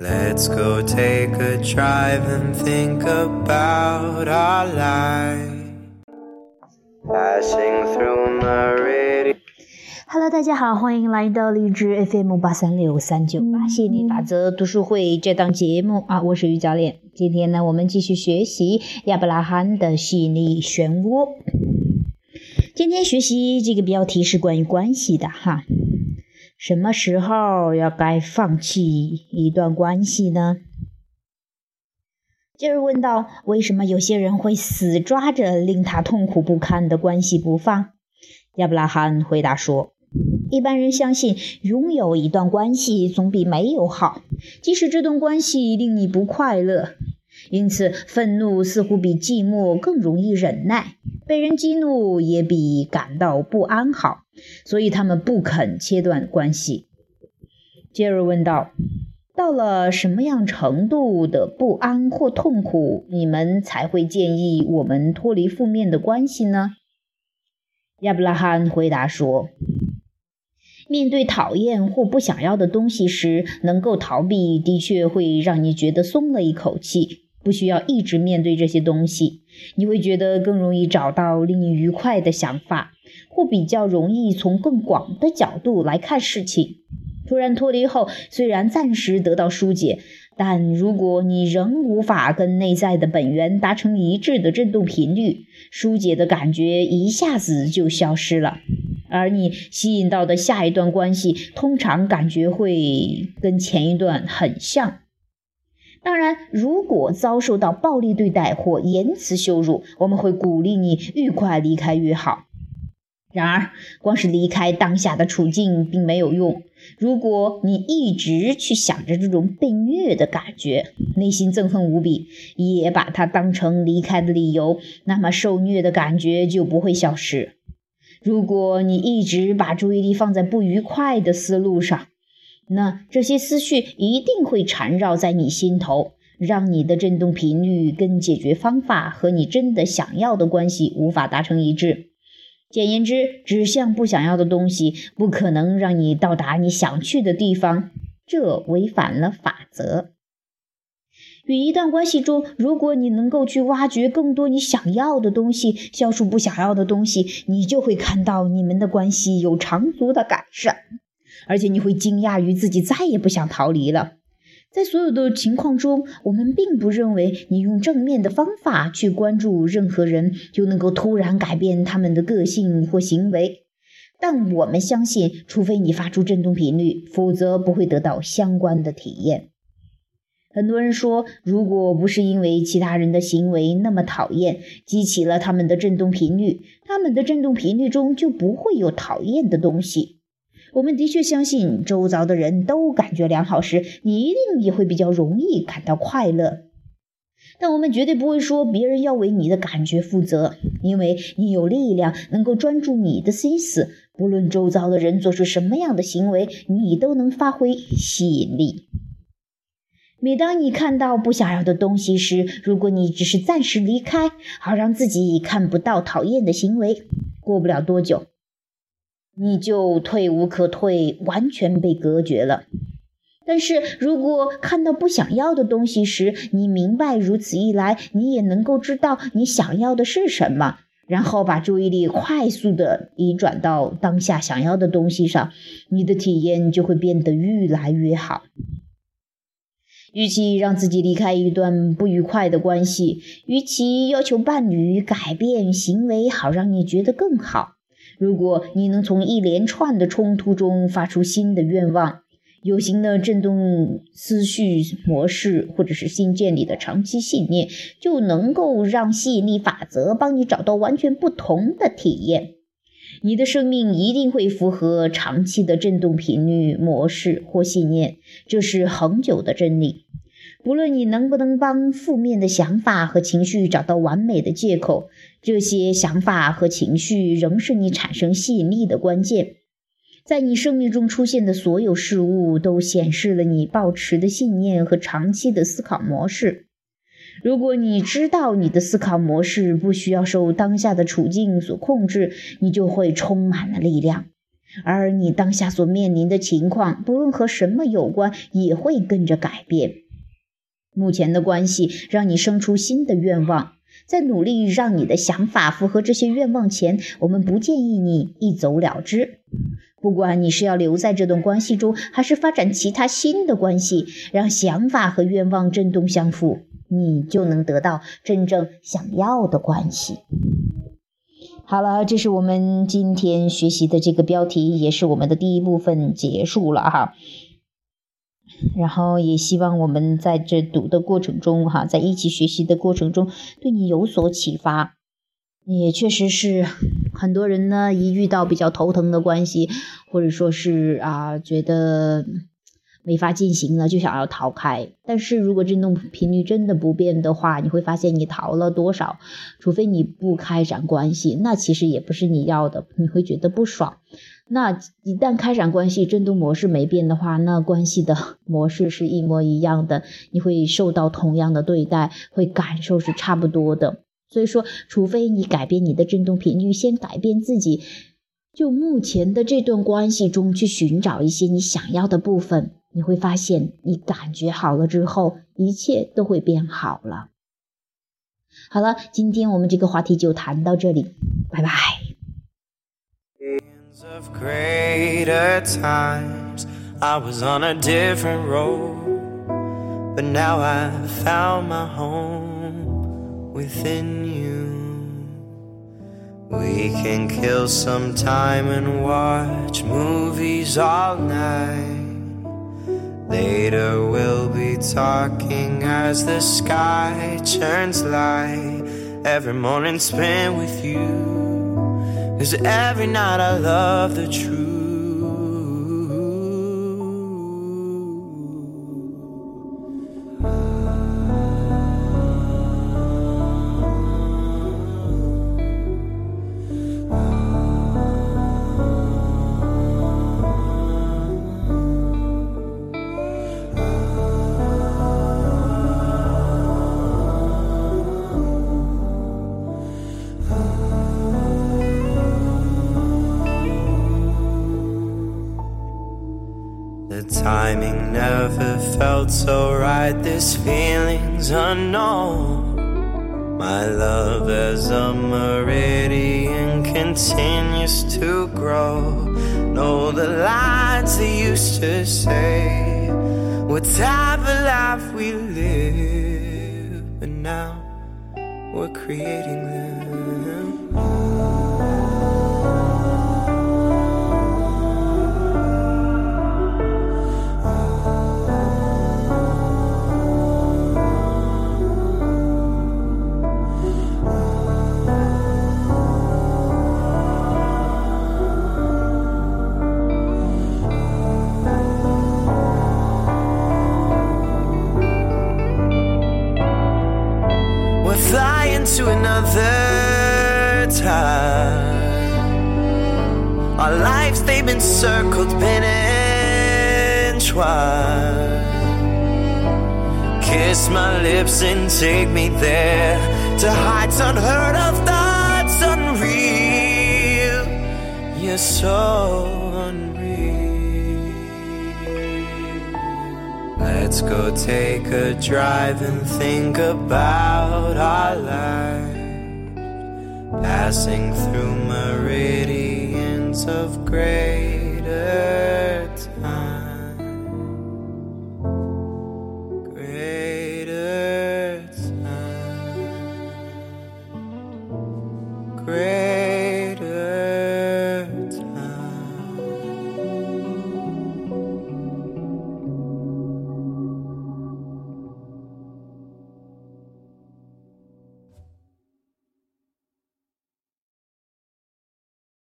Let's go take a drive and think about our life. Passing through Meridian. Hello，大家好，欢迎来到荔枝 FM 八三六三九八吸引力法则读书会这档节目啊，我是于教练。今天呢，我们继续学习亚伯拉罕的吸引力漩涡。今天学习这个标题是关于关系的哈。什么时候要该放弃一段关系呢？接着问道：为什么有些人会死抓着令他痛苦不堪的关系不放？亚伯拉罕回答说：一般人相信拥有一段关系总比没有好，即使这段关系令你不快乐。因此，愤怒似乎比寂寞更容易忍耐，被人激怒也比感到不安好，所以他们不肯切断关系。杰瑞问道：“到了什么样程度的不安或痛苦，你们才会建议我们脱离负面的关系呢？”亚伯拉罕回答说：“面对讨厌或不想要的东西时，能够逃避，的确会让你觉得松了一口气。”不需要一直面对这些东西，你会觉得更容易找到令你愉快的想法，或比较容易从更广的角度来看事情。突然脱离后，虽然暂时得到疏解，但如果你仍无法跟内在的本源达成一致的振动频率，疏解的感觉一下子就消失了，而你吸引到的下一段关系，通常感觉会跟前一段很像。当然，如果遭受到暴力对待或言辞羞辱，我们会鼓励你越快离开越好。然而，光是离开当下的处境并没有用。如果你一直去想着这种被虐的感觉，内心憎恨无比，也把它当成离开的理由，那么受虐的感觉就不会消失。如果你一直把注意力放在不愉快的思路上，那这些思绪一定会缠绕在你心头，让你的振动频率跟解决方法和你真的想要的关系无法达成一致。简言之，指向不想要的东西，不可能让你到达你想去的地方。这违反了法则。与一段关系中，如果你能够去挖掘更多你想要的东西，消除不想要的东西，你就会看到你们的关系有长足的改善。而且你会惊讶于自己再也不想逃离了。在所有的情况中，我们并不认为你用正面的方法去关注任何人就能够突然改变他们的个性或行为。但我们相信，除非你发出振动频率，否则不会得到相关的体验。很多人说，如果不是因为其他人的行为那么讨厌，激起了他们的振动频率，他们的振动频率中就不会有讨厌的东西。我们的确相信，周遭的人都感觉良好时，你一定也会比较容易感到快乐。但我们绝对不会说别人要为你的感觉负责，因为你有力量能够专注你的心思，不论周遭的人做出什么样的行为，你都能发挥吸引力。每当你看到不想要的东西时，如果你只是暂时离开，好让自己看不到讨厌的行为，过不了多久。你就退无可退，完全被隔绝了。但是如果看到不想要的东西时，你明白如此一来，你也能够知道你想要的是什么，然后把注意力快速的移转到当下想要的东西上，你的体验就会变得越来越好。与其让自己离开一段不愉快的关系，与其要求伴侣改变行为好让你觉得更好。如果你能从一连串的冲突中发出新的愿望，有形的振动思绪模式，或者是新建立的长期信念，就能够让吸引力法则帮你找到完全不同的体验。你的生命一定会符合长期的振动频率模式或信念，这是恒久的真理。不论你能不能帮负面的想法和情绪找到完美的借口，这些想法和情绪仍是你产生吸引力的关键。在你生命中出现的所有事物都显示了你抱持的信念和长期的思考模式。如果你知道你的思考模式不需要受当下的处境所控制，你就会充满了力量。而你当下所面临的情况，不论和什么有关，也会跟着改变。目前的关系让你生出新的愿望，在努力让你的想法符合这些愿望前，我们不建议你一走了之。不管你是要留在这段关系中，还是发展其他新的关系，让想法和愿望振动相符，你就能得到真正想要的关系。好了，这是我们今天学习的这个标题，也是我们的第一部分结束了哈。然后也希望我们在这读的过程中哈，在一起学习的过程中，对你有所启发。也确实是很多人呢，一遇到比较头疼的关系，或者说是啊，觉得。没法进行了，就想要逃开。但是如果振动频率真的不变的话，你会发现你逃了多少？除非你不开展关系，那其实也不是你要的，你会觉得不爽。那一旦开展关系，振动模式没变的话，那关系的模式是一模一样的，你会受到同样的对待，会感受是差不多的。所以说，除非你改变你的振动频率，先改变自己，就目前的这段关系中去寻找一些你想要的部分。你会发现，你感觉好了之后，一切都会变好了。好了，今天我们这个话题就谈到这里，拜拜。Later we'll be talking as the sky turns light. Every morning spent with you. Cause every night I love the truth. Timing never felt so right. This feeling's unknown. My love as a meridian continues to grow. Know the lines they used to say. What type of life we live, but now we're creating them. Circled, been entwined. Kiss my lips and take me there to heights unheard of, thoughts unreal. You're so unreal. Let's go take a drive and think about our lives, passing through meridians of greater time. Greater time. Greater